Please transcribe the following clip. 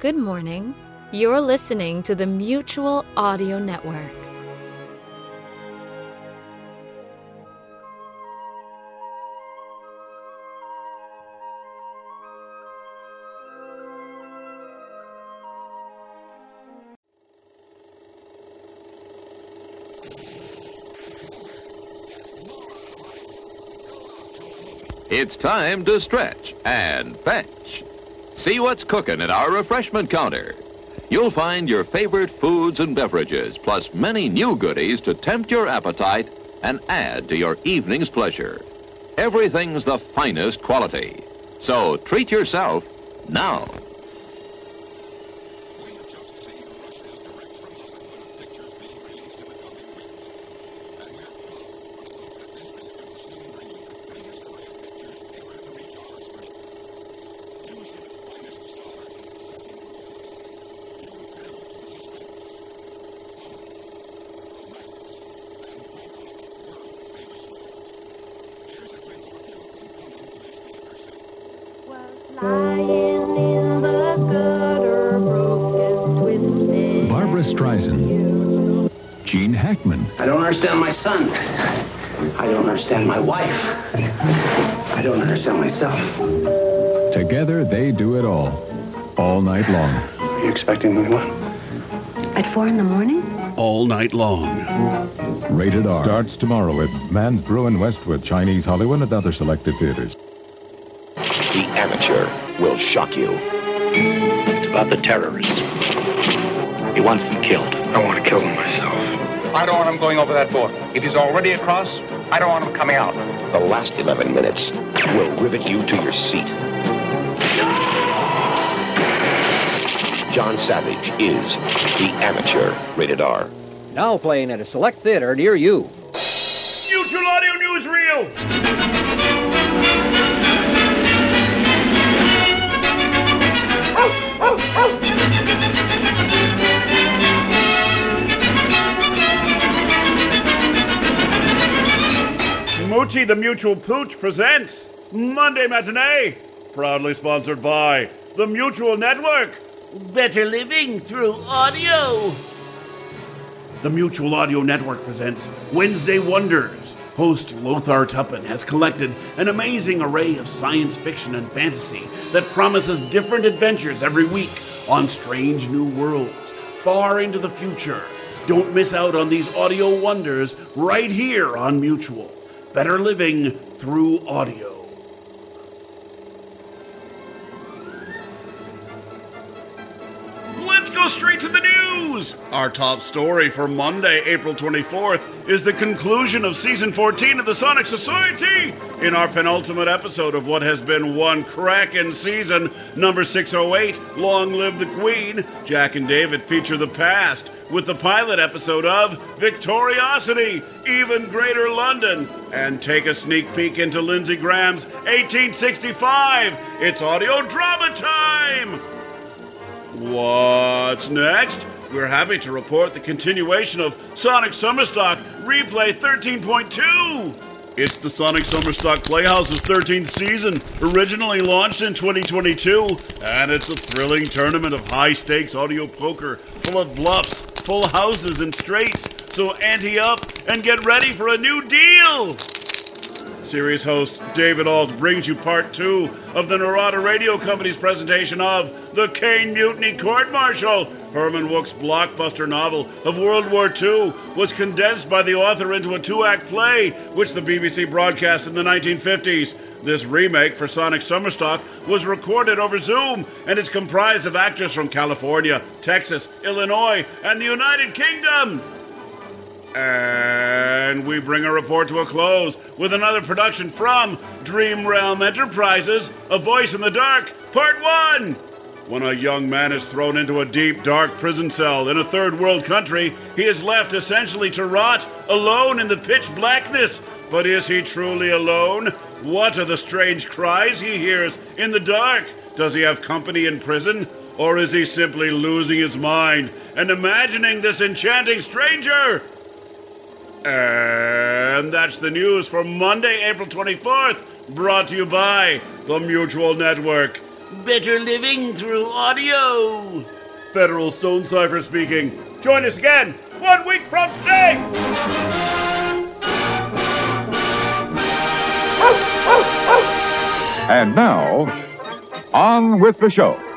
Good morning. You're listening to the Mutual Audio Network. It's time to stretch and fetch. See what's cooking at our refreshment counter. You'll find your favorite foods and beverages, plus many new goodies to tempt your appetite and add to your evening's pleasure. Everything's the finest quality. So treat yourself now. Barbra Streisand. Gene Hackman. I don't understand my son. I don't understand my wife. I don't understand myself. Together, they do it all. All night long. Are you expecting anyone? At four in the morning? all night long. Rated R. Starts tomorrow at Mann's Bruin in Westwood, Chinese Hollywood, and other selected theaters. The amateur will shock you. It's about the terrorists. He wants them killed. I want to kill him myself. I don't want him going over that border. If he's already across, I don't want him coming out. The last 11 minutes will rivet you to your seat. John Savage is the amateur. Rated R. Now playing at a select theater near you. Mutual Audio Newsreel! The Mutual Pooch presents Monday Matinee, proudly sponsored by the Mutual Network. Better living through audio. The Mutual Audio Network presents Wednesday Wonders. Host Lothar Tuppen has collected an amazing array of science fiction and fantasy that promises different adventures every week on strange new worlds far into the future. Don't miss out on these audio wonders right here on Mutual. Better living through audio. Straight to the news. Our top story for Monday, April 24th, is the conclusion of season 14 of the Sonic Society. In our penultimate episode of what has been one crackin' season, number 608, Long Live the Queen, Jack and David feature the past with the pilot episode of Victoriocity, Even Greater London, and take a sneak peek into Lindsay Graham's 1865. It's audio drama time. What's next? We're happy to report the continuation of Sonic Summerstock Replay 13.2. It's the Sonic Summerstock Playhouse's 13th season, originally launched in 2022, and it's a thrilling tournament of high stakes audio poker full of bluffs, full houses, and straights. So ante up and get ready for a new deal! Series host David Ault brings you part two of the Narada Radio Company's presentation of The Caine Mutiny Court Martial. Herman Wouk's blockbuster novel of World War II was condensed by the author into a two act play, which the BBC broadcast in the 1950s. This remake for Sonic Summerstock was recorded over Zoom and is comprised of actors from California, Texas, Illinois, and the United Kingdom. And we bring a report to a close with another production from Dream Realm Enterprises A Voice in the Dark, Part 1. When a young man is thrown into a deep, dark prison cell in a third world country, he is left essentially to rot, alone in the pitch blackness. But is he truly alone? What are the strange cries he hears in the dark? Does he have company in prison? Or is he simply losing his mind and imagining this enchanting stranger? And that's the news for Monday, April 24th, brought to you by the Mutual Network. better living through audio. Federal Stone Cipher speaking. Join us again one week from today. And now, on with the show.